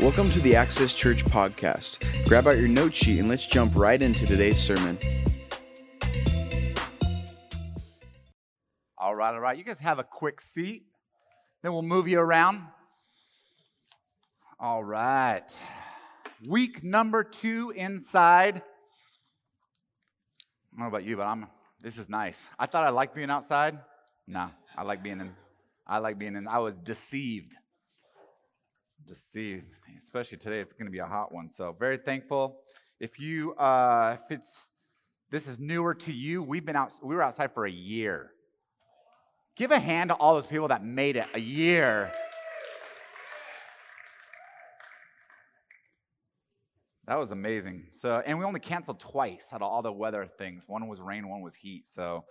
Welcome to the Access Church podcast. Grab out your note sheet and let's jump right into today's sermon. All right, all right. You guys have a quick seat. Then we'll move you around. All right. Week number two inside. I don't know about you, but I'm this is nice. I thought I liked being outside. Nah, I like being in. I like being in. I was deceived. Deceived, especially today. It's going to be a hot one. So very thankful. If you, uh, if it's this is newer to you, we've been out. We were outside for a year. Give a hand to all those people that made it a year. That was amazing. So, and we only canceled twice out of all the weather things. One was rain, one was heat. So,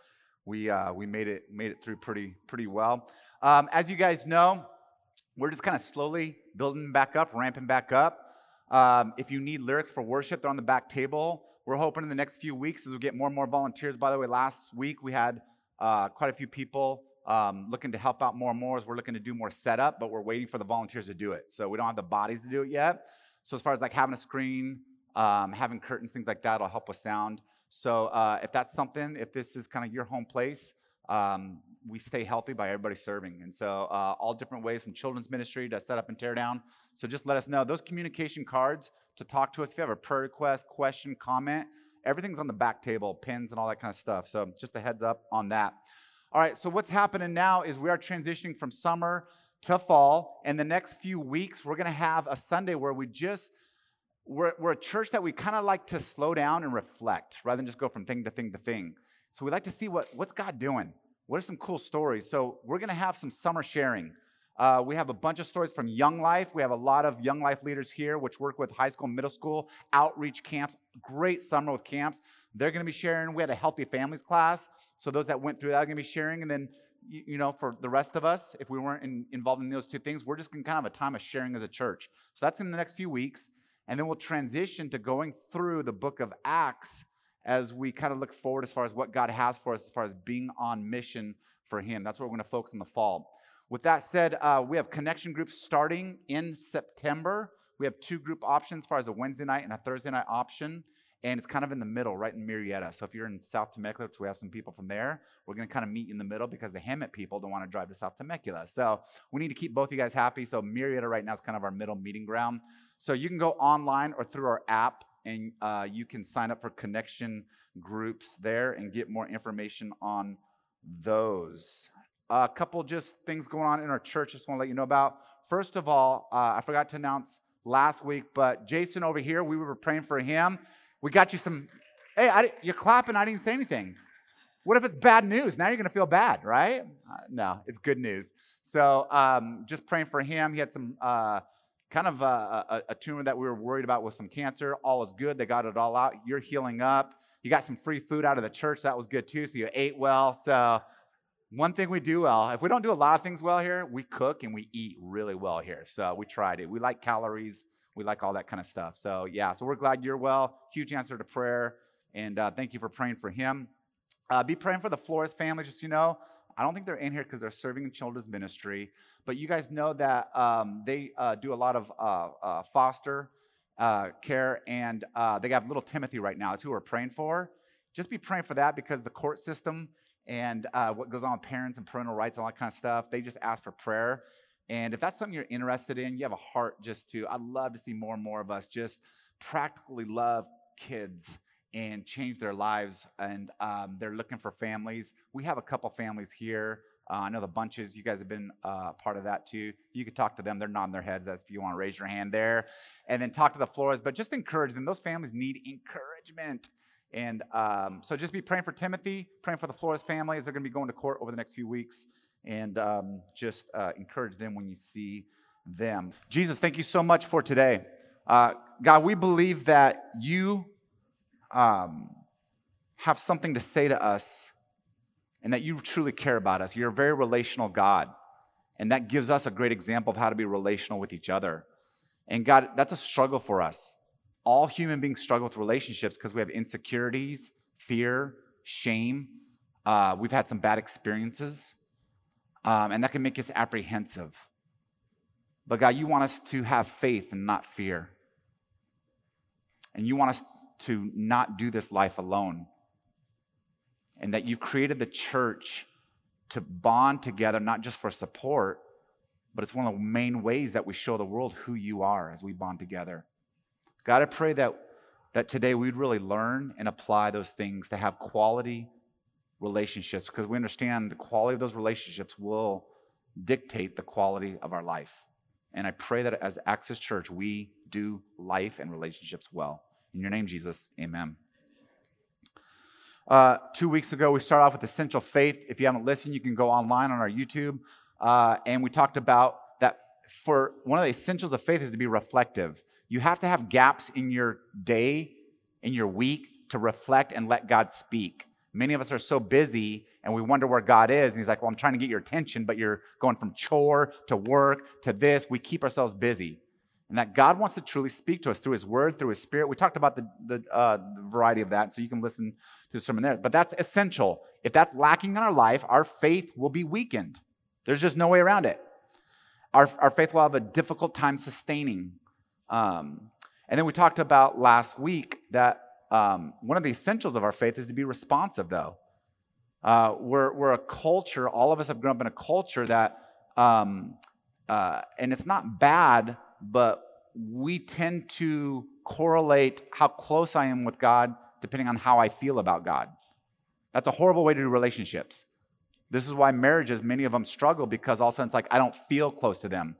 we uh, we made it made it through pretty pretty well. Um, as you guys know, we're just kind of slowly building back up, ramping back up. Um, if you need lyrics for worship, they're on the back table. We're hoping in the next few weeks as we get more and more volunteers. By the way, last week we had uh, quite a few people um, looking to help out more and more as we're looking to do more setup, but we're waiting for the volunteers to do it. So we don't have the bodies to do it yet. So as far as like having a screen, um, having curtains, things like that, will help with sound. So uh, if that's something, if this is kind of your home place, um, we stay healthy by everybody serving. And so uh, all different ways from children's ministry to set up and tear down. So just let us know. Those communication cards to talk to us if you have a prayer request, question, comment, everything's on the back table, pins and all that kind of stuff. So just a heads up on that. All right, so what's happening now is we are transitioning from summer to fall. And the next few weeks, we're going to have a Sunday where we just, we're, we're a church that we kind of like to slow down and reflect rather than just go from thing to thing to thing. So we like to see what, what's God doing? What are some cool stories? So we're going to have some summer sharing. Uh, we have a bunch of stories from Young Life. We have a lot of Young Life leaders here, which work with high school, middle school, outreach camps. Great summer with camps. They're going to be sharing. We had a Healthy Families class. So those that went through that are going to be sharing. And then you know, for the rest of us, if we weren't in, involved in those two things, we're just in kind of have a time of sharing as a church. So that's in the next few weeks. And then we'll transition to going through the book of Acts as we kind of look forward as far as what God has for us, as far as being on mission for Him. That's what we're going to focus in the fall. With that said, uh, we have connection groups starting in September. We have two group options as far as a Wednesday night and a Thursday night option and it's kind of in the middle, right in Murrieta. So if you're in South Temecula, which we have some people from there, we're going to kind of meet in the middle because the Hemet people don't want to drive to South Temecula. So we need to keep both you guys happy. So Murrieta right now is kind of our middle meeting ground. So you can go online or through our app, and uh, you can sign up for connection groups there and get more information on those. A couple just things going on in our church. Just want to let you know about. First of all, uh, I forgot to announce last week, but Jason over here, we were praying for him. We got you some, hey, I, you're clapping, I didn't say anything. What if it's bad news? Now you're going to feel bad, right? Uh, no, it's good news. So um, just praying for him. He had some uh, kind of a, a, a, tumor that we were worried about with some cancer. All is good. They got it all out. You're healing up. You got some free food out of the church. That was good too. So you ate well. So one thing we do well, if we don't do a lot of things well here, we cook and we eat really well here. So we tried it. We like calories. We like all that kind of stuff. So, yeah, so we're glad you're well. Huge answer to prayer. And uh, thank you for praying for him. Uh, be praying for the Flores family, just you know. I don't think they're in here because they're serving in children's ministry, but you guys know that um, they uh, do a lot of uh, uh, foster uh, care, and they got little Timothy right now. That's who we're praying for. Just be praying for that because the court system and what goes on with parents and parental rights and all that kind of stuff, they just ask for prayer. And if that's something you're interested in, you have a heart just to, I'd love to see more and more of us just practically love kids and change their lives. And um, they're looking for families. We have a couple families here. Uh, I know the bunches, you guys have been uh, part of that too. You could talk to them. They're nodding their heads. That's if you want to raise your hand there. And then talk to the Flores, but just encourage them. Those families need encouragement. And um, so just be praying for Timothy, praying for the Flores families. They're going to be going to court over the next few weeks and um, just uh, encourage them when you see them. Jesus, thank you so much for today. Uh, God, we believe that you um, have something to say to us and that you truly care about us. You're a very relational God, and that gives us a great example of how to be relational with each other. And God, that's a struggle for us. All human beings struggle with relationships because we have insecurities, fear, shame. Uh, we've had some bad experiences. Um, and that can make us apprehensive. But God, you want us to have faith and not fear. And you want us to not do this life alone. And that you've created the church to bond together, not just for support, but it's one of the main ways that we show the world who you are as we bond together. God, I pray that, that today we'd really learn and apply those things to have quality relationships because we understand the quality of those relationships will dictate the quality of our life. And I pray that as Access Church, we do life and relationships well. In your name, Jesus, amen. Uh, two weeks ago, we started off with essential faith. If you haven't listened, you can go online on our YouTube. Uh, and we talked about that for one of the essentials of faith is to be reflective. You have to have gaps in your day, in your week, to reflect and let God speak. Many of us are so busy and we wonder where God is. And He's like, Well, I'm trying to get your attention, but you're going from chore to work to this. We keep ourselves busy. And that God wants to truly speak to us through His Word, through His Spirit. We talked about the, the, uh, variety of that, so you can listen to the sermon there. But that's essential. If that's lacking in our life, our faith will be weakened. There's just no way around it. Our, our faith will have a difficult time sustaining. Um, and then we talked about last week that um, one of the essentials of our faith is to be responsive, though. Uh, we're, we're a culture, all of us have grown up in a culture that, um, uh, and it's not bad, but we tend to correlate how close I am with God depending on how I feel about God. That's a horrible way to do relationships. This is why marriages, many of them struggle because all of a sudden it's like, I don't feel close to them.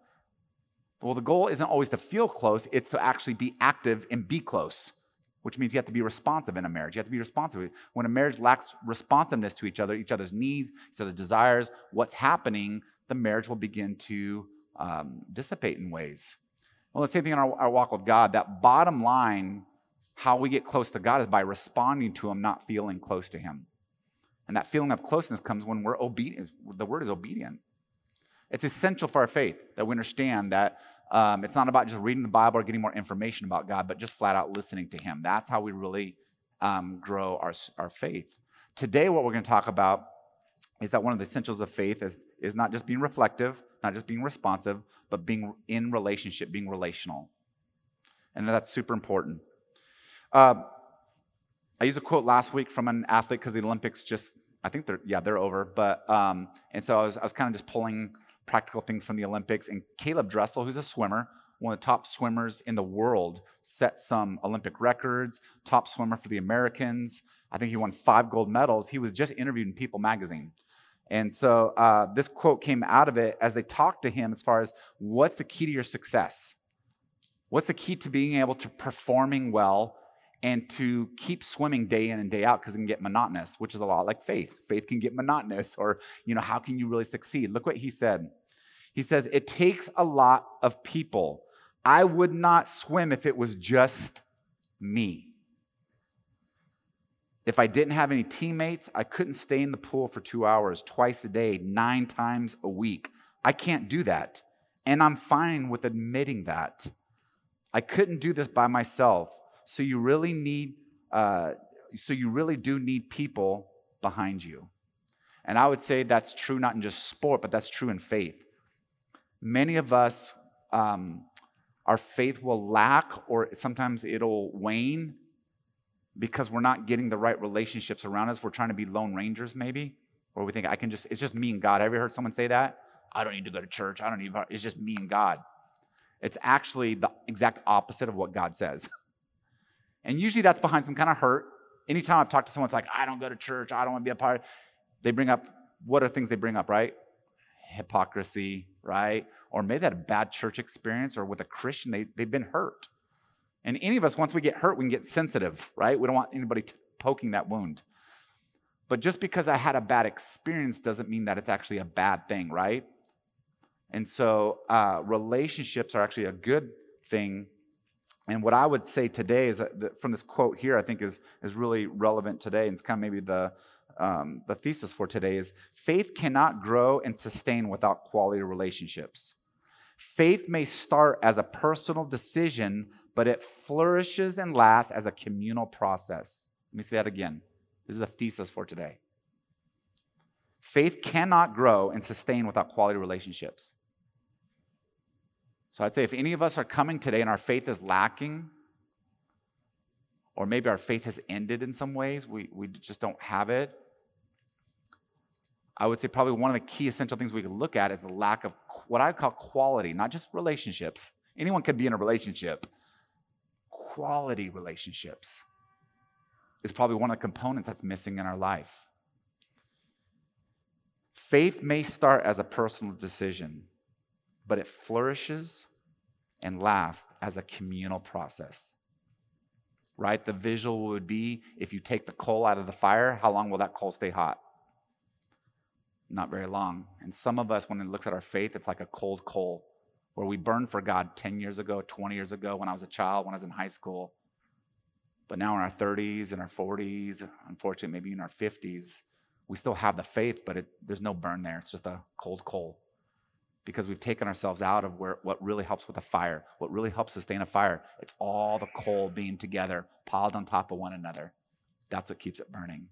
Well, the goal isn't always to feel close, it's to actually be active and be close which means you have to be responsive in a marriage. You have to be responsive. When a marriage lacks responsiveness to each other, each other's needs, each other's desires, what's happening, the marriage will begin to um, dissipate in ways. Well, the same thing in our, our walk with God. That bottom line, how we get close to God is by responding to Him, not feeling close to Him. And that feeling of closeness comes when we're obedient. The word is obedient. It's essential for our faith that we understand that um, it's not about just reading the Bible or getting more information about God, but just flat out listening to Him. That's how we really um, grow our, our faith. Today, what we're going to talk about is that one of the essentials of faith is, is not just being reflective, not just being responsive, but being in relationship, being relational. And that's super important. Uh, I used a quote last week from an athlete because the Olympics just, I think they're, yeah, they're over. But, um, and so I was, I was kind of just pulling practical things from the Olympics. And Caleb Dressel, who's a swimmer, one of the top swimmers in the world, set some Olympic records, top swimmer for the Americans. I think he won five gold medals. He was just interviewed in People magazine. And so uh, this quote came out of it as they talked to him as far as what's the key to your success? What's the key to being able to performing well and to keep swimming day in and day out because it can get monotonous, which is a lot like faith. Faith can get monotonous, or, you know, how can you really succeed? Look what he said. He says, It takes a lot of people. I would not swim if it was just me. If I didn't have any teammates, I couldn't stay in the pool for two hours, twice a day, nine times a week. I can't do that. And I'm fine with admitting that. I couldn't do this by myself. So you really need, uh, so you really do need people behind you. And I would say that's true not in just sport, but that's true in faith. Many of us, um, our faith will lack, or sometimes it'll wane because we're not getting the right relationships around us. We're trying to be lone rangers, maybe, or we think I can just, it's just me and God. Have you heard someone say that? I don't need to go to church. I don't need, it's just me and God. It's actually the exact opposite of what God says. And usually that's behind some kind of hurt. Anytime I've talked to someone, it's like, I don't go to church, I don't want to be a part. They bring up, what are things they bring up, right? Hypocrisy, right? Or maybe they had a bad church experience or with a Christian, they, they've been hurt. And any of us, once we get hurt, we can get sensitive, right? We don't want anybody poking that wound. But just because I had a bad experience doesn't mean that it's actually a bad thing, right? And so uh, relationships are actually a good thing and what I would say today is that from this quote here, I think is, is really relevant today, and it's kind of maybe the, um, the thesis for today is faith cannot grow and sustain without quality relationships. Faith may start as a personal decision, but it flourishes and lasts as a communal process. Let me say that again. This is a thesis for today. Faith cannot grow and sustain without quality relationships. So I'd say if any of us are coming today and our faith is lacking, or maybe our faith has ended in some ways, we, we just don't have it. I would say probably one of the key essential things we could look at is the lack of what I call quality, not just relationships. Anyone could be in a relationship. Quality relationships is probably one of the components that's missing in our life. Faith may start as a personal decision, but it flourishes and lasts as a communal process. Right? The visual would be if you take the coal out of the fire, how long will that coal stay hot? Not very long. And some of us, when it looks at our faith, it's like a cold coal where we burned for God 10 years ago, 20 years ago, when I was a child, when I was in high school. But now in our 30s and our 40s, unfortunately, maybe in our 50s, we still have the faith, but it, there's no burn there. It's just a cold coal because we've taken ourselves out of where, what really helps with a fire, what really helps sustain a fire. It's all the coal being together, piled on top of one another. That's what keeps it burning.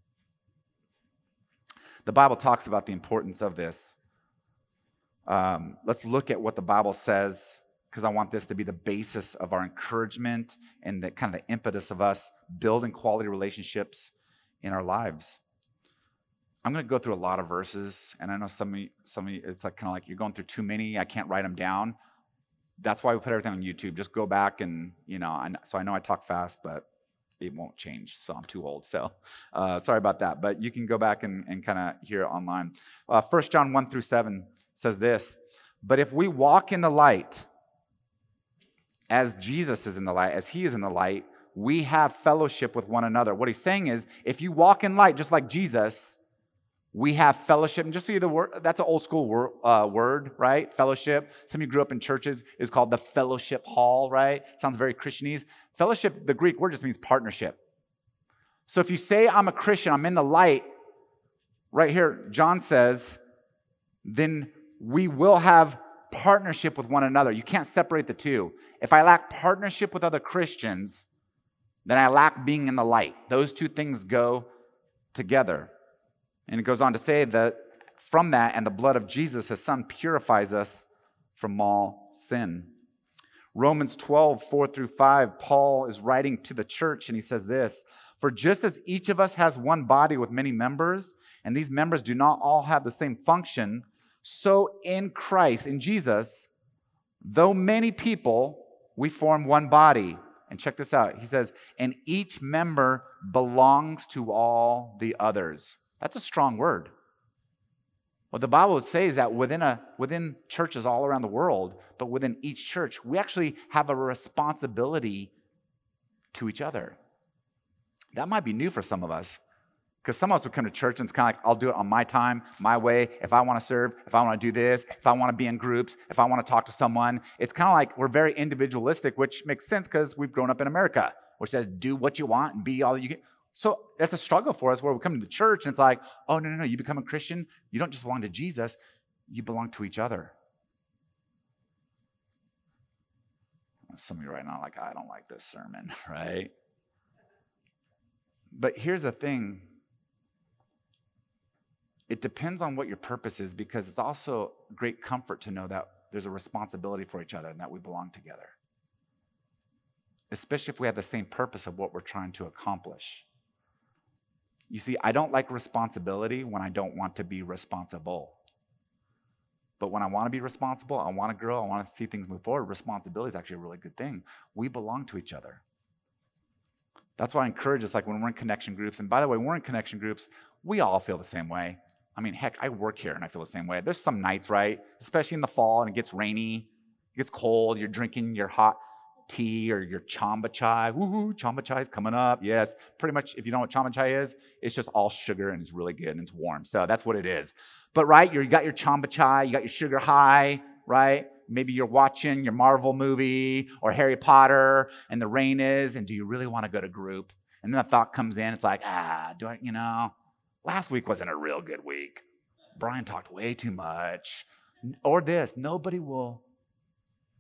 The Bible talks about the importance of this. Um, let's look at what the Bible says, because I want this to be the basis of our encouragement and the kind of the impetus of us building quality relationships in our lives. I'm going to go through a lot of verses, and I know some of you, some of you, it's like kind of like you're going through too many. I can't write them down. That's why we put everything on YouTube. Just go back and you know. I, so I know I talk fast, but it won't change. So I'm too old. So uh, sorry about that. But you can go back and, and kind of hear it online. Uh, 1 John 1 through 7 says this But if we walk in the light, as Jesus is in the light, as he is in the light, we have fellowship with one another. What he's saying is, if you walk in light just like Jesus, we have fellowship. And just so you the word, that's an old school word, uh, word, right? Fellowship. Some of you grew up in churches, is called the fellowship hall, right? Sounds very Christianese. Fellowship, the Greek word just means partnership. So if you say I'm a Christian, I'm in the light, right here, John says, then we will have partnership with one another. You can't separate the two. If I lack partnership with other Christians, then I lack being in the light. Those two things go together. And it goes on to say that from that and the blood of Jesus, his son, purifies us from all sin. Romans 12, 4 through 5, Paul is writing to the church and he says this For just as each of us has one body with many members, and these members do not all have the same function, so in Christ, in Jesus, though many people, we form one body. And check this out. He says, and each member belongs to all the others. That's a strong word. What the Bible would say is that within, a, within churches all around the world, but within each church, we actually have a responsibility to each other. That might be new for some of us. Because some of us would come to church and it's kind of like, I'll do it on my time, my way. If I want to serve, if I want to do this, if I want to be in groups, if I want to talk to someone. It's kind of like we're very individualistic, which makes sense because we've grown up in America, which says do what you want and be all that you can. So that's a struggle for us where we come to the church and it's like, oh, no, no, no, you become a Christian. You don't just belong to Jesus, you belong to each other. Some of you right now like, I don't like this sermon, right? But here's the thing it depends on what your purpose is because it's also great comfort to know that there's a responsibility for each other and that we belong together. Especially if we have the same purpose of what we're trying to accomplish. You see, I don't like responsibility when I don't want to be responsible. But when I want to be responsible, I want to grow, I want to see things move forward, responsibility is actually a really good thing. We belong to each other. That's why I encourage us, like when we're in connection groups, and by the way, we're in connection groups, we all feel the same way. I mean, heck, I work here and I feel the same way. There's some nights, right? Especially in the fall and it gets rainy, it gets cold, you're drinking you're hot tea or your chamba chai. Woohoo, chamba chai is coming up. Yes, pretty much if you know what chamba chai is, it's just all sugar and it's really good and it's warm. So that's what it is. But right, you got your chamba chai, you got your sugar high, right? Maybe you're watching your Marvel movie or Harry Potter and the rain is, and do you really want to go to group? And then the thought comes in, it's like, ah, do I, you know, last week wasn't a real good week. Brian talked way too much. Or this, nobody will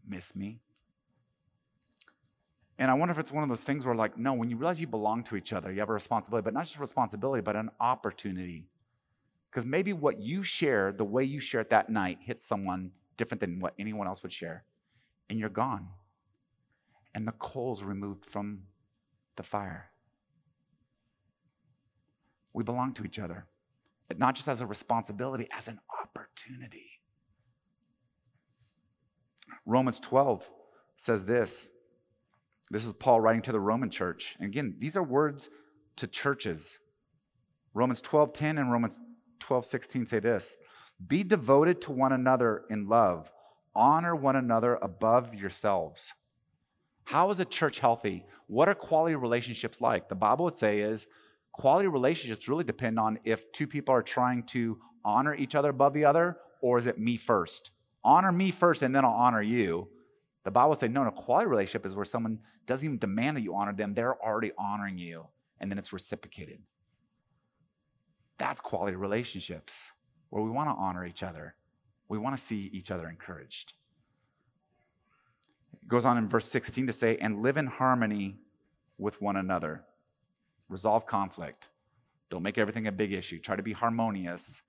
miss me. And I wonder if it's one of those things where, like, no, when you realize you belong to each other, you have a responsibility, but not just responsibility, but an opportunity Because maybe what you share, the way you share it that night, hits someone different than what anyone else would share. And you're gone. And the coal's removed from the fire. We belong to each other, not just as a responsibility, as an opportunity. Romans 12 says this. This is Paul writing to the Roman church. And again, these are words to churches. Romans 12:10 and Romans 12:16 say this. Be devoted to one another in love. Honor one another above yourselves. How is a church healthy? What are quality relationships like? The Bible would say is quality relationships really depend on if two people are trying to honor each other above the other, or is it me first? Honor me first and then I'll honor you. The Bible would say, no, no, quality relationship is where someone doesn't even demand that you honor them, they're already honoring you, and then it's reciprocated. That's quality relationships where we want to honor each other. We want to see each other encouraged. It goes on in verse 16 to say, and live in harmony with one another. Resolve conflict. Don't make everything a big issue. Try to be harmonious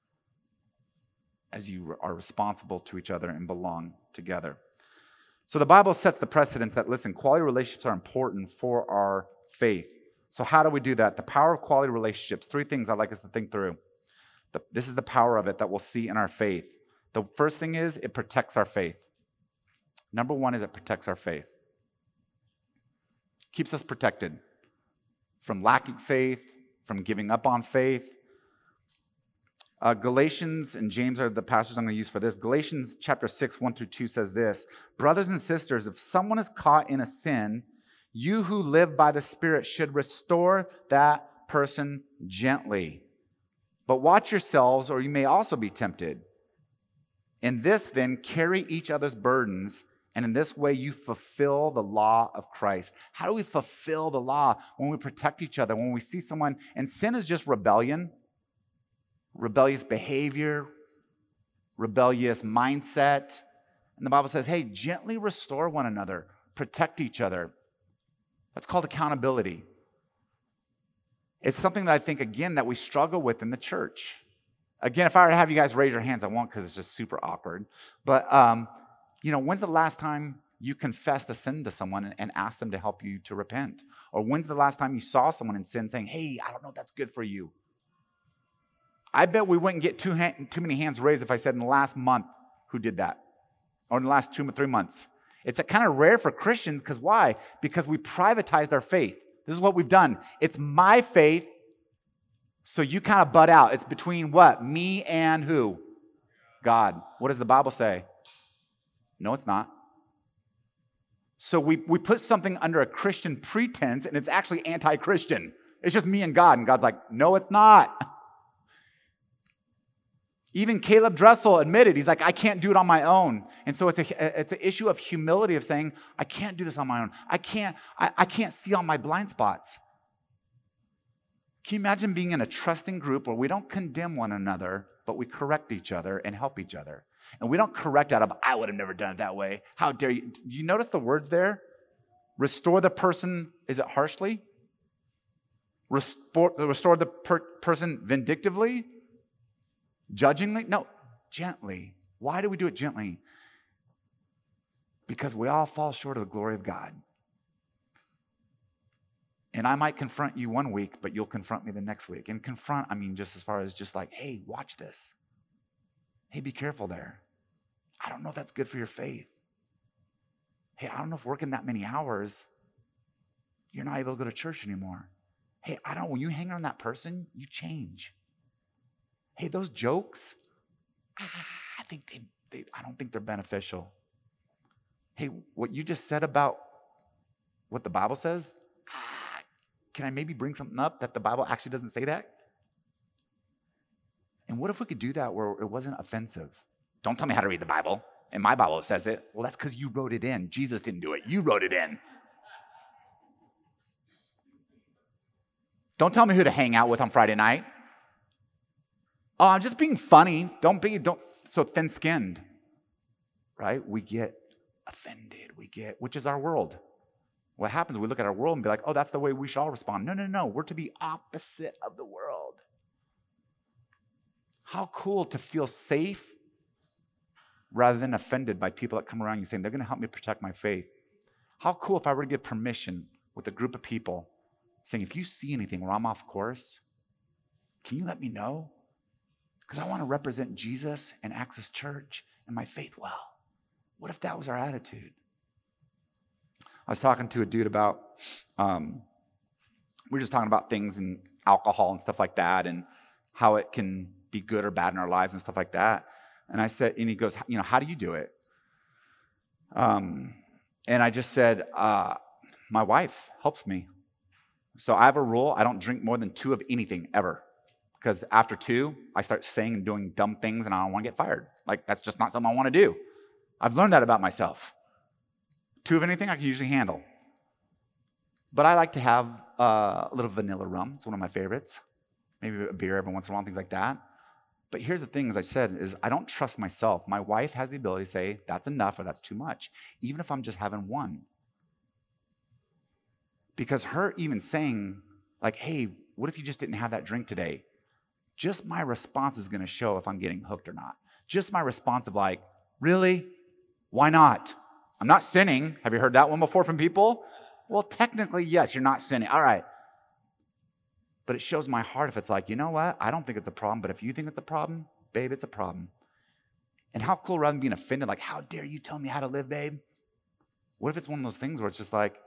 as you are responsible to each other and belong together. So the Bible sets the precedence that, listen, quality relationships are important for our faith. So, how do we do that? The power of quality relationships. Three things I'd like us to think through. The, this is the power of it that we'll see in our faith. The first thing is it protects our faith. Number one is it protects our faith, keeps us protected from lacking faith, from giving up on faith. Uh, Galatians and James are the passages I'm going to use for this. Galatians chapter 6, 1 through 2 says this Brothers and sisters, if someone is caught in a sin, you who live by the Spirit should restore that person gently. But watch yourselves, or you may also be tempted. In this, then, carry each other's burdens, and in this way you fulfill the law of Christ. How do we fulfill the law? When we protect each other, when we see someone, and sin is just rebellion, rebellious behavior, rebellious mindset. And the Bible says, hey, gently restore one another, protect each other. That's called accountability. It's something that I think, again, that we struggle with in the church. Again, if I were to have you guys raise your hands, I won't because it's just super awkward. But, um, you know, when's the last time you confessed a sin to someone and, asked them to help you to repent? Or when's the last time you saw someone in sin saying, hey, I don't know if that's good for you? I bet we wouldn't get too, ha- too many hands raised if I said in the last month who did that, or in the last two or three months. It's kind of rare for Christians because why? Because we privatized our faith. This is what we've done. It's my faith, so you kind of butt out. It's between what? Me and who? God. What does the Bible say? No, it's not. So we, we put something under a Christian pretense, and it's actually anti Christian. It's just me and God. And God's like, no, it's not. Even Caleb Dressel admitted, he's like, I can't do it on my own. And so it's, a, it's an issue of humility of saying, I can't do this on my own. I can't, I, I can't see all my blind spots. Can you imagine being in a trusting group where we don't condemn one another, but we correct each other and help each other? And we don't correct out of, I would have never done it that way. How dare you? You notice the words there? Restore the person, is it harshly? Restore, restore the per- person vindictively? Judgingly? No, gently. Why do we do it gently? Because we all fall short of the glory of God. And I might confront you one week, but you'll confront me the next week. And confront, I mean, just as far as just like, hey, watch this. Hey, be careful there. I don't know if that's good for your faith. Hey, I don't know if working that many hours, you're not able to go to church anymore. Hey, I don't, when you hang around that person, you change hey, those jokes, ah, I think they, they, I don't think they're beneficial. Hey, what you just said about what the Bible says, ah, can I maybe bring something up that the Bible actually doesn't say that? And what if we could do that where it wasn't offensive? Don't tell me how to read the Bible. In my Bible, it says it. Well, that's because you wrote it in. Jesus didn't do it, you wrote it in. Don't tell me who to hang out with on Friday night. Oh, I'm just being funny. Don't be don't so thin-skinned. Right? We get offended. We get, which is our world. What happens? We look at our world and be like, oh, that's the way we should all respond. No, no, no. We're to be opposite of the world. How cool to feel safe rather than offended by people that come around you saying they're going to help me protect my faith. How cool if I were to give permission with a group of people saying, if you see anything where I'm off course, can you let me know? Because I want to represent Jesus and Access Church and my faith well. What if that was our attitude? I was talking to a dude about, um, we are just talking about things and alcohol and stuff like that and how it can be good or bad in our lives and stuff like that. And I said, and he goes, you know, how do you do it? Um, and I just said, uh, my wife helps me. So I have a rule I don't drink more than two of anything ever. Because after two, I start saying and doing dumb things and I don't want to get fired. Like, that's just not something I want to do. I've learned that about myself. Two of anything I can usually handle. But I like to have uh, a little vanilla rum. It's one of my favorites. Maybe a beer every once in a while, things like that. But here's the thing, as I said, is I don't trust myself. My wife has the ability to say, that's enough or that's too much, even if I'm just having one. Because her even saying, like, hey, what if you just didn't have that drink today? Just my response is gonna show if I'm getting hooked or not. Just my response of like, really? Why not? I'm not sinning. Have you heard that one before from people? Well, technically, yes, you're not sinning. All right. But it shows my heart if it's like, you know what? I don't think it's a problem, but if you think it's a problem, babe, it's a problem. And how cool rather than being offended, like, how dare you tell me how to live, babe? What if it's one of those things where it's just like,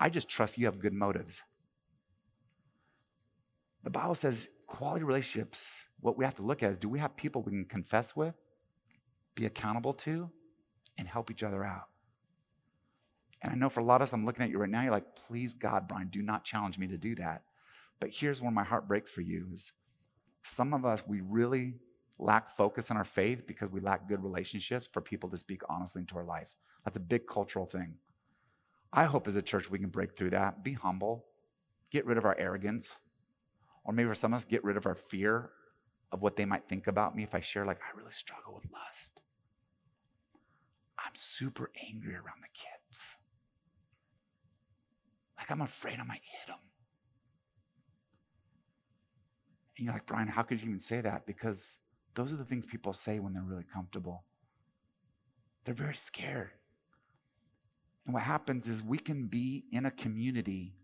I just trust you have good motives? The Bible says quality relationships, what we have to look at is do we have people we can confess with, be accountable to, and help each other out? And I know for a lot of us, I'm looking at you right now, you're like, please, God, Brian, do not challenge me to do that. But here's where my heart breaks for you is some of us, we really lack focus in our faith because we lack good relationships for people to speak honestly into our life. That's a big cultural thing. I hope as a church we can break through that, be humble, get rid of our arrogance, or maybe for some of us, get rid of our fear of what they might think about me if I share, like, I really struggle with lust. I'm super angry around the kids. Like, I'm afraid I might hit them. And you're like, Brian, how could you even say that? Because those are the things people say when they're really comfortable. They're very scared. And what happens is we can be in a community,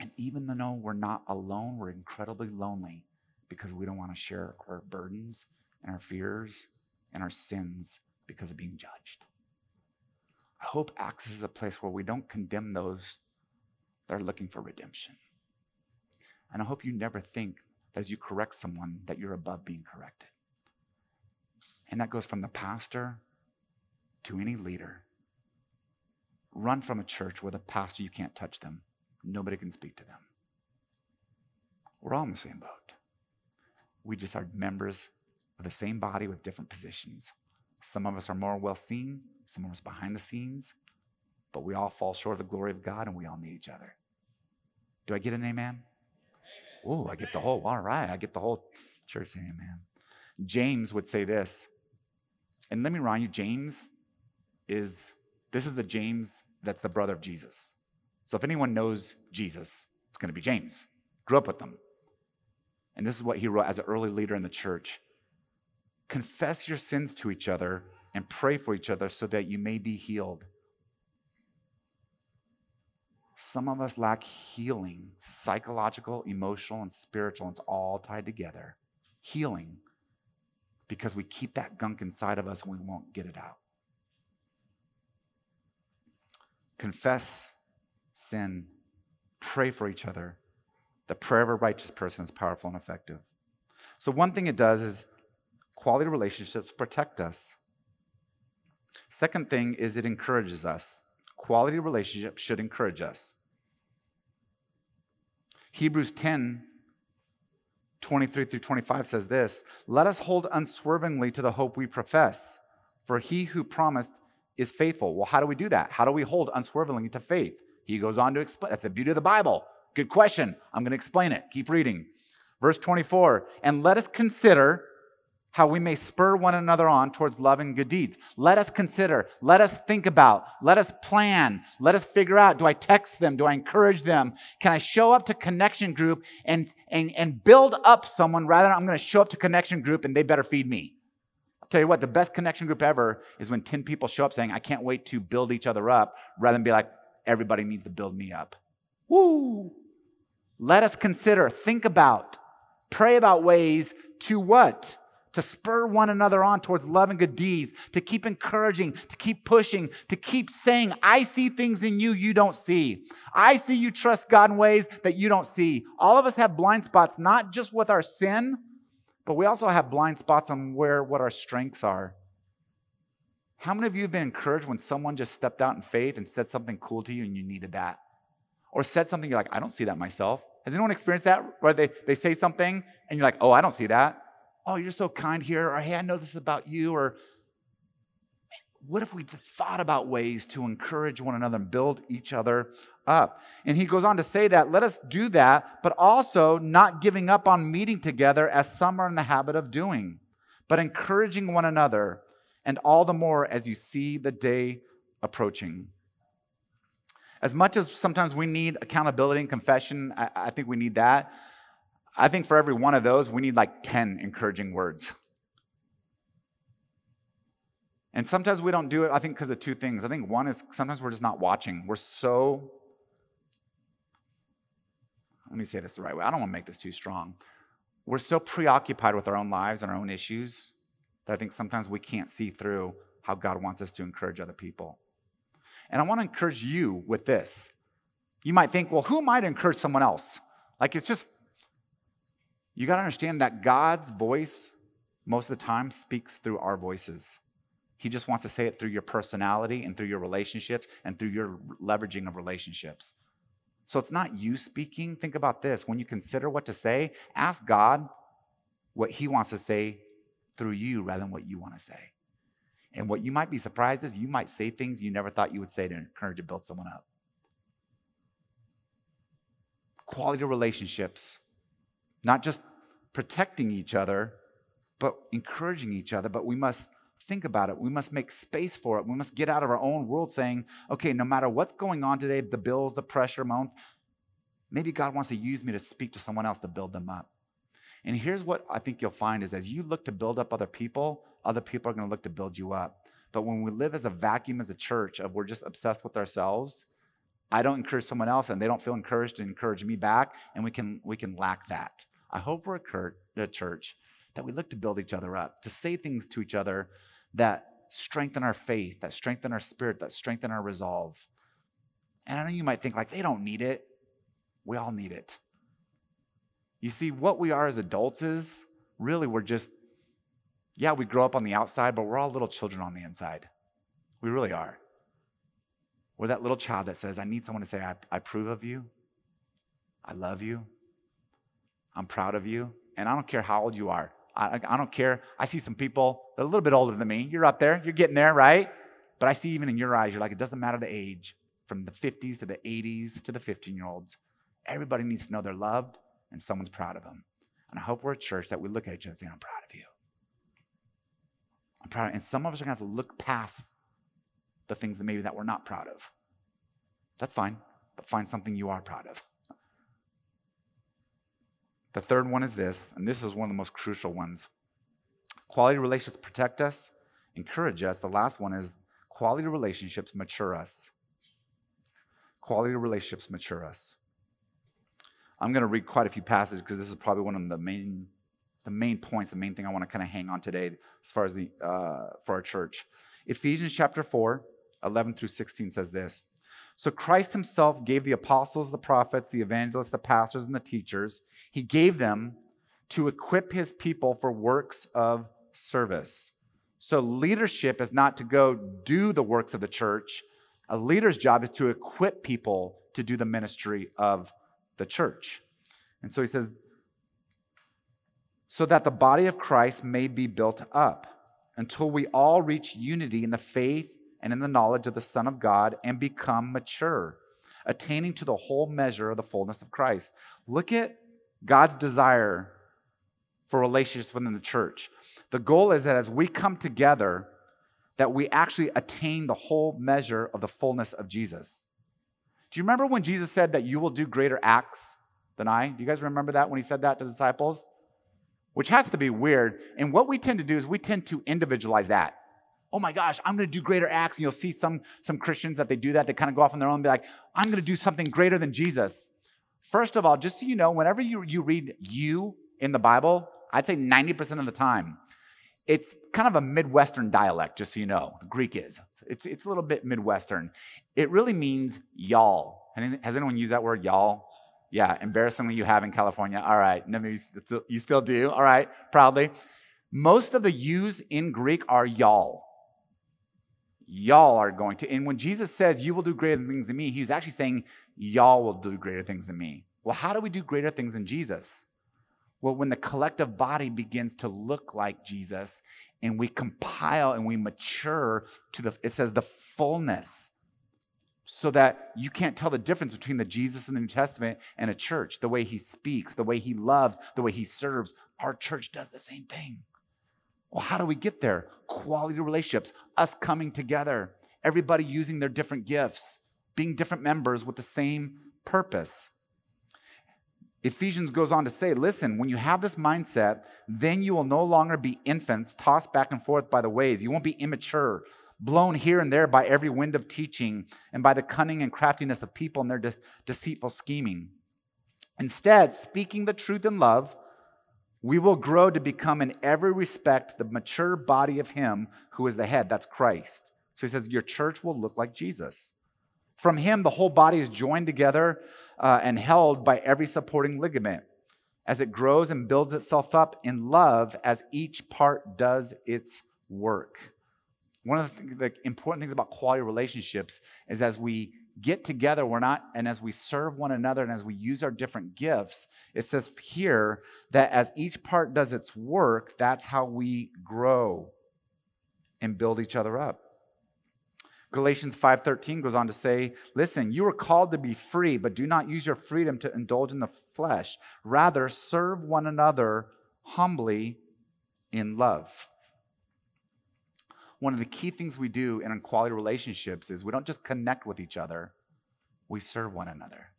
and even though we're not alone, we're incredibly lonely because we don't want to share our burdens and our fears and our sins because of being judged. I hope Access is a place where we don't condemn those that are looking for redemption. And I hope you never think that as you correct someone that you're above being corrected. And that goes from the pastor to any leader. Run from a church where the pastor, you can't touch them. Nobody can speak to them. We're all in the same boat. We just are members of the same body with different positions. Some of us are more well seen, some of us behind the scenes, but we all fall short of the glory of God and we all need each other. Do I get an amen? Oh, I get the whole, all right, I get the whole church saying amen. James would say this, and let me remind you, James is, this is the James that's the brother of Jesus. So if anyone knows Jesus, it's going to be James. Grew up with them. And this is what he wrote as an early leader in the church Confess your sins to each other and pray for each other so that you may be healed. Some of us lack healing, psychological, emotional, and spiritual. And it's all tied together. Healing, because we keep that gunk inside of us and we won't get it out. Confess sin, pray for each other. The prayer of a righteous person is powerful and effective. So, one thing it does is quality relationships protect us. Second thing is it encourages us. Quality relationships should encourage us. Hebrews 10 23 through 25 says this Let us hold unswervingly to the hope we profess, for he who promised is faithful. Well, how do we do that? How do we hold unswervingly to faith? He goes on to explain. That's the beauty of the Bible. Good question. I'm going to explain it. Keep reading. Verse 24 And let us consider how we may spur one another on towards love and good deeds. Let us consider, let us think about, let us plan, let us figure out do I text them? Do I encourage them? Can I show up to connection group and, and, and build up someone rather than I'm going to show up to connection group and they better feed me? I'll tell you what, the best connection group ever is when 10 people show up saying, I can't wait to build each other up rather than be like, everybody needs to build me up. Woo! Let us consider, think about, pray about ways to what? to spur one another on towards love and good deeds, to keep encouraging, to keep pushing, to keep saying, I see things in you you don't see. I see you trust God in ways that you don't see. All of us have blind spots, not just with our sin, but we also have blind spots on where what our strengths are. How many of you have been encouraged when someone just stepped out in faith and said something cool to you and you needed that? Or said something you're like, I don't see that myself. Has anyone experienced that? Where they, they say something and you're like, oh, I don't see that oh, you're so kind here, or hey, I know this about you, or what if we thought about ways to encourage one another and build each other up? And he goes on to say that let us do that, but also not giving up on meeting together as some are in the habit of doing, but encouraging one another, and all the more as you see the day approaching. As much as sometimes we need accountability and confession, I, I think we need that. I think for every one of those, we need like 10 encouraging words. And sometimes we don't do it, I think, because of two things. I think one is sometimes we're just not watching. We're so, let me say this the right way. I don't want to make this too strong. We're so preoccupied with our own lives and our own issues that I think sometimes we can't see through how God wants us to encourage other people. And I want to encourage you with this. You might think, well, who might encourage someone else? Like it's just you got to understand that God's voice, most of the time, speaks through our voices. He just wants to say it through your personality and through your relationships and through your leveraging of relationships. So it's not you speaking. Think about this. When you consider what to say, ask God what He wants to say through you rather than what you want to say. And what you might be surprised is you might say things you never thought you would say to encourage to build someone up. Quality relationships, not just protecting each other, but encouraging each other. But we must think about it. We must make space for it. We must get out of our own world saying, okay, no matter what's going on today, the bills, the pressure, own, maybe God wants to use me to speak to someone else to build them up. And here's what I think you'll find is as you look to build up other people, other people are going to look to build you up. But when we live as a vacuum as a church of we're just obsessed with ourselves, I don't encourage someone else and they don't feel encouraged to encourage me back, and we can we can lack that. I hope we're a church that we look to build each other up, to say things to each other that strengthen our faith, that strengthen our spirit, that strengthen our resolve. And I know you might think, like, they don't need it. We all need it. You see, what we are as adults is really we're just, yeah, we grow up on the outside, but we're all little children on the inside. We really are. We're that little child that says, I need someone to say, I, I approve of you. I love you. I'm proud of you. And I don't care how old you are. I, I don't care. I see some people that are a little bit older than me. You're up there, you're getting there, right? But I see even in your eyes, you're like, it doesn't matter the age, from the 50s to the 80s to the 15 year olds. Everybody needs to know they're loved and someone's proud of them. And I hope we're a church that we look at each other and say, I'm proud of you. I'm proud. Of And some of us are going to have to look past the things that maybe that we're not proud of. That's fine, but find something you are proud of. The third one is this, and this is one of the most crucial ones. Quality relationships protect us, encourage us. The last one is quality relationships mature us. Quality relationships mature us. I'm going to read quite a few passages because this is probably one of the main, the main points, the main thing I want to kind of hang on today as far as the uh, for our church. Ephesians chapter 4, 11 through 16 says this. So Christ himself gave the apostles, the prophets, the evangelists, the pastors, and the teachers. He gave them to equip his people for works of service. So leadership is not to go do the works of the church. A leader's job is to equip people to do the ministry of the church. And so he says, so that the body of Christ may be built up until we all reach unity in the faith and in the knowledge of the Son of God and become mature, attaining to the whole measure of the fullness of Christ. Look at God's desire for relationships within the church. The goal is that as we come together, that we actually attain the whole measure of the fullness of Jesus. Do you remember when Jesus said that you will do greater acts than I? Do you guys remember that when he said that to the disciples? Which has to be weird. And what we tend to do is we tend to individualize that. Oh my gosh, I'm to do greater acts. And you'll see some, some Christians that they do that. They kind of go off on their own and be like, I'm to do something greater than Jesus. First of all, just so you know, whenever you, you read you in the Bible, I'd say 90% of the time, it's kind of a Midwestern dialect, just so you know. Greek is. It's, it's a little bit Midwestern. It really means y'all. Has anyone used that word, y'all? Yeah, embarrassingly, you have in California. All right, no, maybe you still do. All right, proudly. Most of the yous in Greek are y'all. Y'all are going to. And when Jesus says, You will do greater things than me, he's actually saying, Y'all will do greater things than me. Well, how do we do greater things than Jesus? Well, when the collective body begins to look like Jesus and we compile and we mature to the, it says the fullness, so that you can't tell the difference between the Jesus in the New Testament and a church, the way he speaks, the way he loves, the way he serves. Our church does the same thing. Well, how do we get there? Quality relationships, us coming together, everybody using their different gifts, being different members with the same purpose. Ephesians goes on to say, listen, when you have this mindset, then you will no longer be infants tossed back and forth by the waves. You won't be immature, blown here and there by every wind of teaching and by the cunning and craftiness of people and their de- deceitful scheming. Instead, speaking the truth in love, we will grow to become in every respect the mature body of Him who is the head. That's Christ. So he says, Your church will look like Jesus. From him, the whole body is joined together uh, and held by every supporting ligament as it grows and builds itself up in love as each part does its work. One of the, the important things about quality relationships is as we get together, we're not, and as we serve one another and as we use our different gifts, it says here that as each part does its work, that's how we grow and build each other up. Galatians 5:13 goes on to say, "Listen, you are called to be free, but do not use your freedom to indulge in the flesh. Rather, serve one another humbly in love." One of the key things we do in quality relationships is we don't just connect with each other, we serve one another.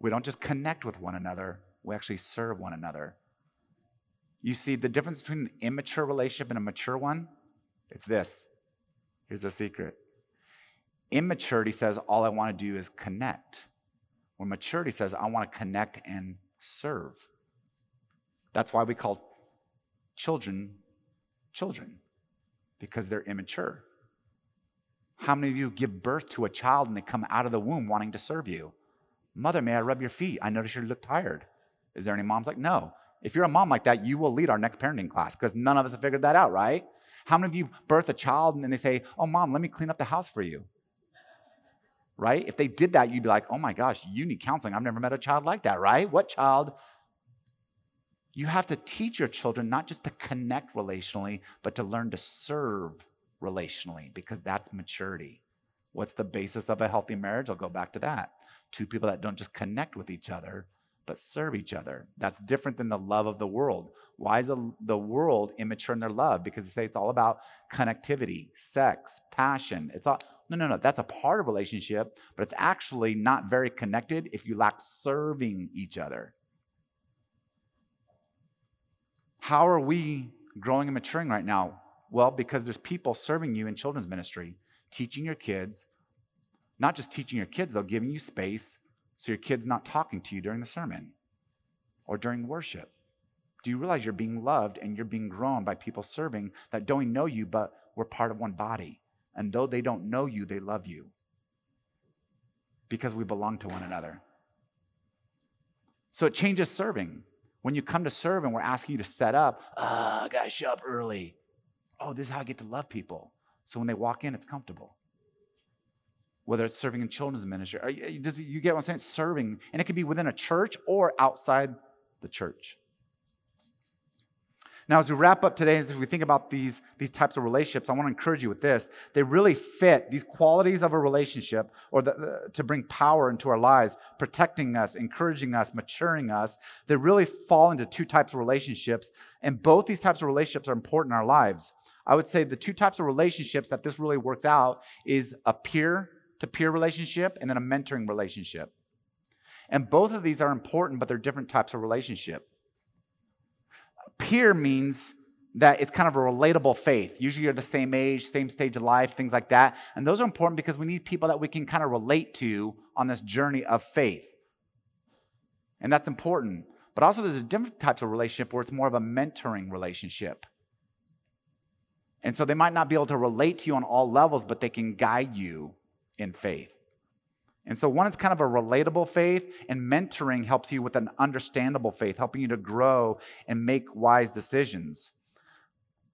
We don't just connect with one another, we actually serve one another. You see, the difference between an immature relationship and a mature one, it's this Here's a secret immaturity says, All I want to do is connect. When maturity says, I want to connect and serve. That's why we call children children, because they're immature. How many of you give birth to a child and they come out of the womb wanting to serve you? Mother, may I rub your feet? I notice you look tired. Is there any moms like, no? If you're a mom like that, you will lead our next parenting class because none of us have figured that out, right? How many of you birth a child and then they say, Oh, mom, let me clean up the house for you? Right? If they did that, you'd be like, Oh my gosh, you need counseling. I've never met a child like that, right? What child? You have to teach your children not just to connect relationally, but to learn to serve relationally because that's maturity. What's the basis of a healthy marriage? I'll go back to that. Two people that don't just connect with each other, but serve each other. That's different than the love of the world. Why is the, the world immature in their love? Because they say it's all about connectivity, sex, passion. It's all no, no, no. That's a part of relationship, but it's actually not very connected if you lack serving each other. How are we growing and maturing right now? Well, because there's people serving you in children's ministry, teaching your kids, not just teaching your kids, though, giving you space so your kid's not talking to you during the sermon or during worship. Do you realize you're being loved and you're being grown by people serving that don't know you, but we're part of one body? And though they don't know you, they love you because we belong to one another. So it changes serving. When you come to serve and we're asking you to set up, oh, I gotta show up early. Oh, this is how I get to love people. So when they walk in, it's comfortable whether it's serving in children's ministry. Does you get what I'm saying? Serving, and it can be within a church or outside the church. Now, as we wrap up today, as we think about these, these types of relationships, I want to encourage you with this. They really fit these qualities of a relationship or the, the, to bring power into our lives, protecting us, encouraging us, maturing us. They really fall into two types of relationships. And both these types of relationships are important in our lives. I would say the two types of relationships that this really works out is a peer to peer relationship and then a mentoring relationship. And both of these are important, but they're different types of relationship. Peer means that it's kind of a relatable faith. Usually you're the same age, same stage of life, things like that. And those are important because we need people that we can kind of relate to on this journey of faith. And that's important. But also, there's a different types of relationship where it's more of a mentoring relationship. And so they might not be able to relate to you on all levels, but they can guide you in faith. And so, one is kind of a relatable faith, and mentoring helps you with an understandable faith, helping you to grow and make wise decisions.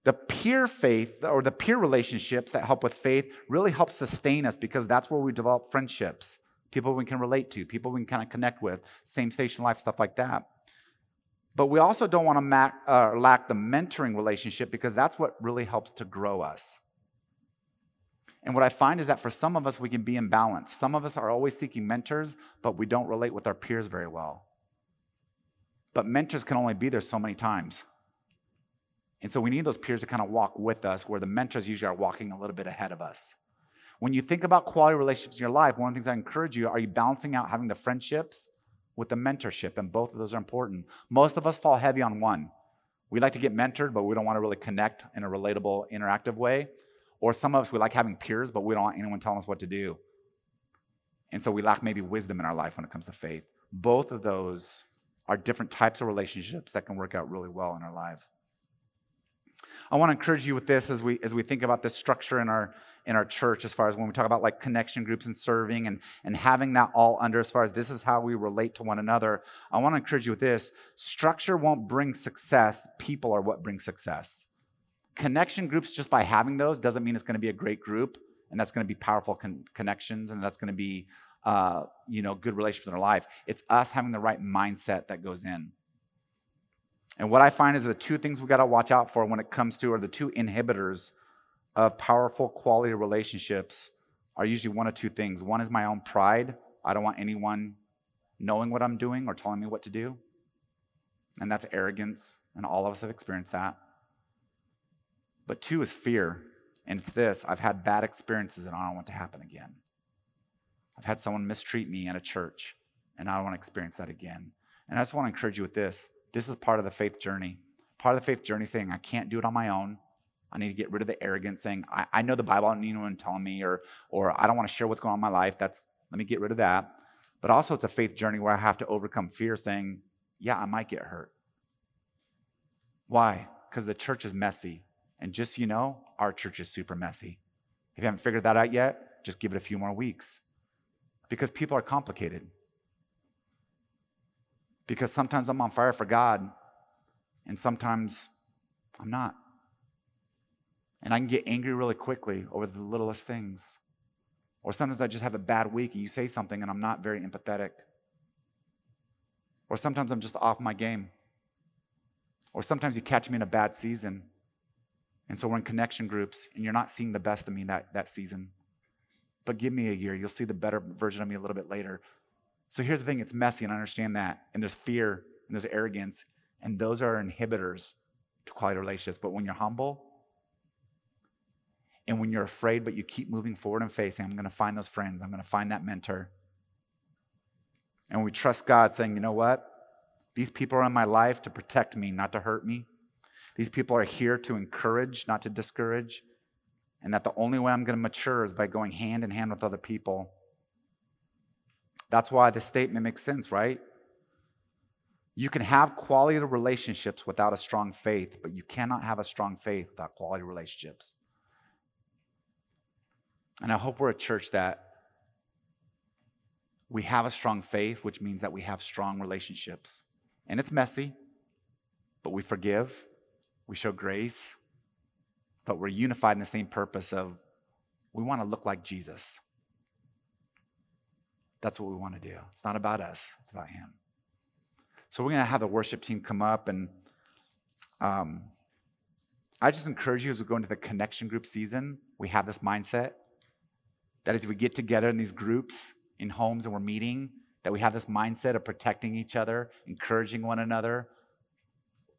The peer faith or the peer relationships that help with faith really help sustain us because that's where we develop friendships, people we can relate to, people we can kind of connect with, same station life, stuff like that. But we also don't want to uh, lack the mentoring relationship because that's what really helps to grow us. And what I find is that for some of us, we can be imbalanced. Some of us are always seeking mentors, but we don't relate with our peers very well. But mentors can only be there so many times. And so we need those peers to kind of walk with us, where the mentors usually are walking a little bit ahead of us. When you think about quality relationships in your life, one of the things I encourage you are you balancing out having the friendships with the mentorship? And both of those are important. Most of us fall heavy on one. We like to get mentored, but we don't want to really connect in a relatable, interactive way. Or some of us, we like having peers, but we don't want anyone telling us what to do. And so we lack maybe wisdom in our life when it comes to faith. Both of those are different types of relationships that can work out really well in our lives. I want to encourage you with this as we as we think about this structure in our in our church as far as when we talk about like connection groups and serving and and having that all under as far as this is how we relate to one another. I want to encourage you with this. Structure won't bring success, people are what bring success connection groups, just by having those, doesn't mean it's going to be a great group and that's going to be powerful con- connections and that's going to be uh, you know good relationships in our life. It's us having the right mindset that goes in. And what I find is the two things we got to watch out for when it comes to are the two inhibitors of powerful quality relationships are usually one of two things. One is my own pride. I don't want anyone knowing what I'm doing or telling me what to do. And that's arrogance, and all of us have experienced that. But two is fear. And it's this I've had bad experiences and I don't want to happen again. I've had someone mistreat me in a church and I don't want to experience that again. And I just want to encourage you with this. This is part of the faith journey. Part of the faith journey saying, I can't do it on my own. I need to get rid of the arrogance, saying, I, I know the Bible, I don't need anyone telling me, or, or I don't want to share what's going on in my life. That's let me get rid of that. But also it's a faith journey where I have to overcome fear, saying, Yeah, I might get hurt. Why? Because the church is messy. And just so you know, our church is super messy. If you haven't figured that out yet, just give it a few more weeks. Because people are complicated. Because sometimes I'm on fire for God, and sometimes I'm not. And I can get angry really quickly over the littlest things. Or sometimes I just have a bad week and you say something and I'm not very empathetic. Or sometimes I'm just off my game. Or sometimes you catch me in a bad season and so we're in connection groups, and you're not seeing the best of me that, that season. But give me a year. You'll see the better version of me a little bit later. So here's the thing it's messy, and I understand that. And there's fear, and there's arrogance, and those are inhibitors to quality relationships. But when you're humble, and when you're afraid, but you keep moving forward and facing, I'm going to find those friends, I'm going to find that mentor. And we trust God, saying, you know what? These people are in my life to protect me, not to hurt me. These people are here to encourage, not to discourage. And that the only way I'm going to mature is by going hand in hand with other people. That's why the statement makes sense, right? You can have quality relationships without a strong faith, but you cannot have a strong faith without quality relationships. And I hope we're a church that we have a strong faith, which means that we have strong relationships. And it's messy, but we forgive, we show grace, but we're unified in the same purpose of we want to look like Jesus. That's what we want to do. It's not about us, it's about Him. So we're going to have the worship team come up and um, I just encourage you as we go into the connection group season, we have this mindset that as we get together in these groups in homes and we're meeting, that we have this mindset of protecting each other, encouraging one another,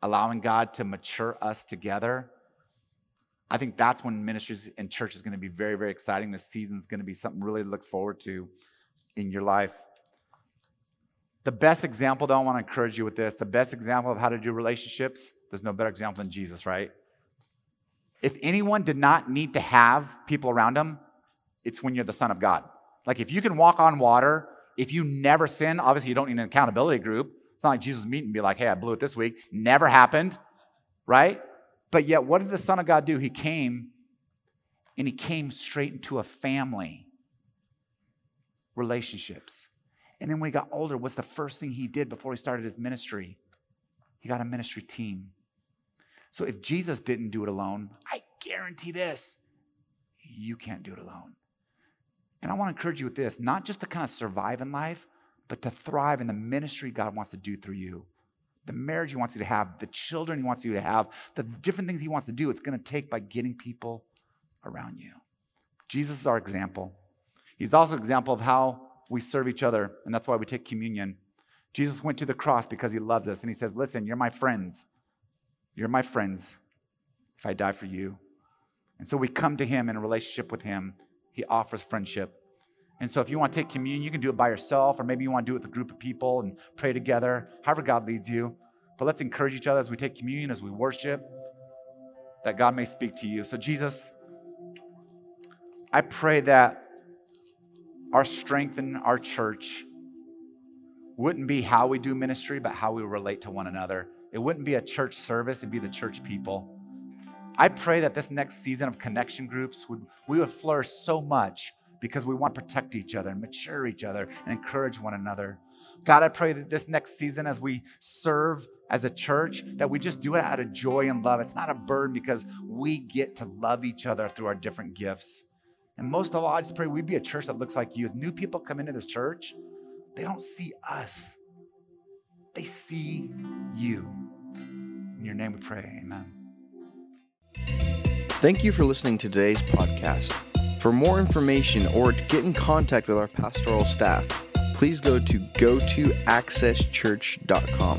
allowing God to mature us together. I think that's when ministries and church is going to be very, very exciting. This season is going to be something really to look forward to in your life. The best example, though, I want to encourage you with this the best example of how to do relationships, there's no better example than Jesus, right? If anyone did not need to have people around him, it's when you're the Son of God. Like if you can walk on water, if you never sin, obviously you don't need an accountability group. It's not like Jesus meet and be like, hey, I blew it this week. Never happened, right? But yet, what did the Son of God do? He came and he came straight into a family, relationships. And then when he got older, what's the first thing he did before he started his ministry? He got a ministry team. So if Jesus didn't do it alone, I guarantee this, you can't do it alone. And I want to encourage you with this not just to kind of survive in life, but to thrive in the ministry God wants to do through you. The marriage He wants you to have, the children He wants you to have, the different things He wants to do, it's going to take by getting people around you. Jesus is our example. He's also an example of how we serve each other, and that's why we take communion. Jesus went to the cross because He loves us, and He says, Listen, you're my friends. You're my friends if I die for you. And so we come to him in a relationship with him. He offers friendship. And so if you want to take communion, you can do it by yourself, or maybe you want to do it with a group of people and pray together, however God leads you. But let's encourage each other as we take communion, as we worship, that God may speak to you. So, Jesus, I pray that our strength in our church wouldn't be how we do ministry, but how we relate to one another. It wouldn't be a church service, it'd be the church people. I pray that this next season of connection groups would we would flourish so much because we want to protect each other and mature each other and encourage one another. God, I pray that this next season, as we serve as a church, that we just do it out of joy and love. It's not a burden because we get to love each other through our different gifts. And most of all, I just pray we be a church that looks like you. As new people come into this church, they don't see us, they see you. In your name we pray, amen. Thank you for listening to today's podcast. For more information or to get in contact with our pastoral staff, please go to go to accesschurch.com.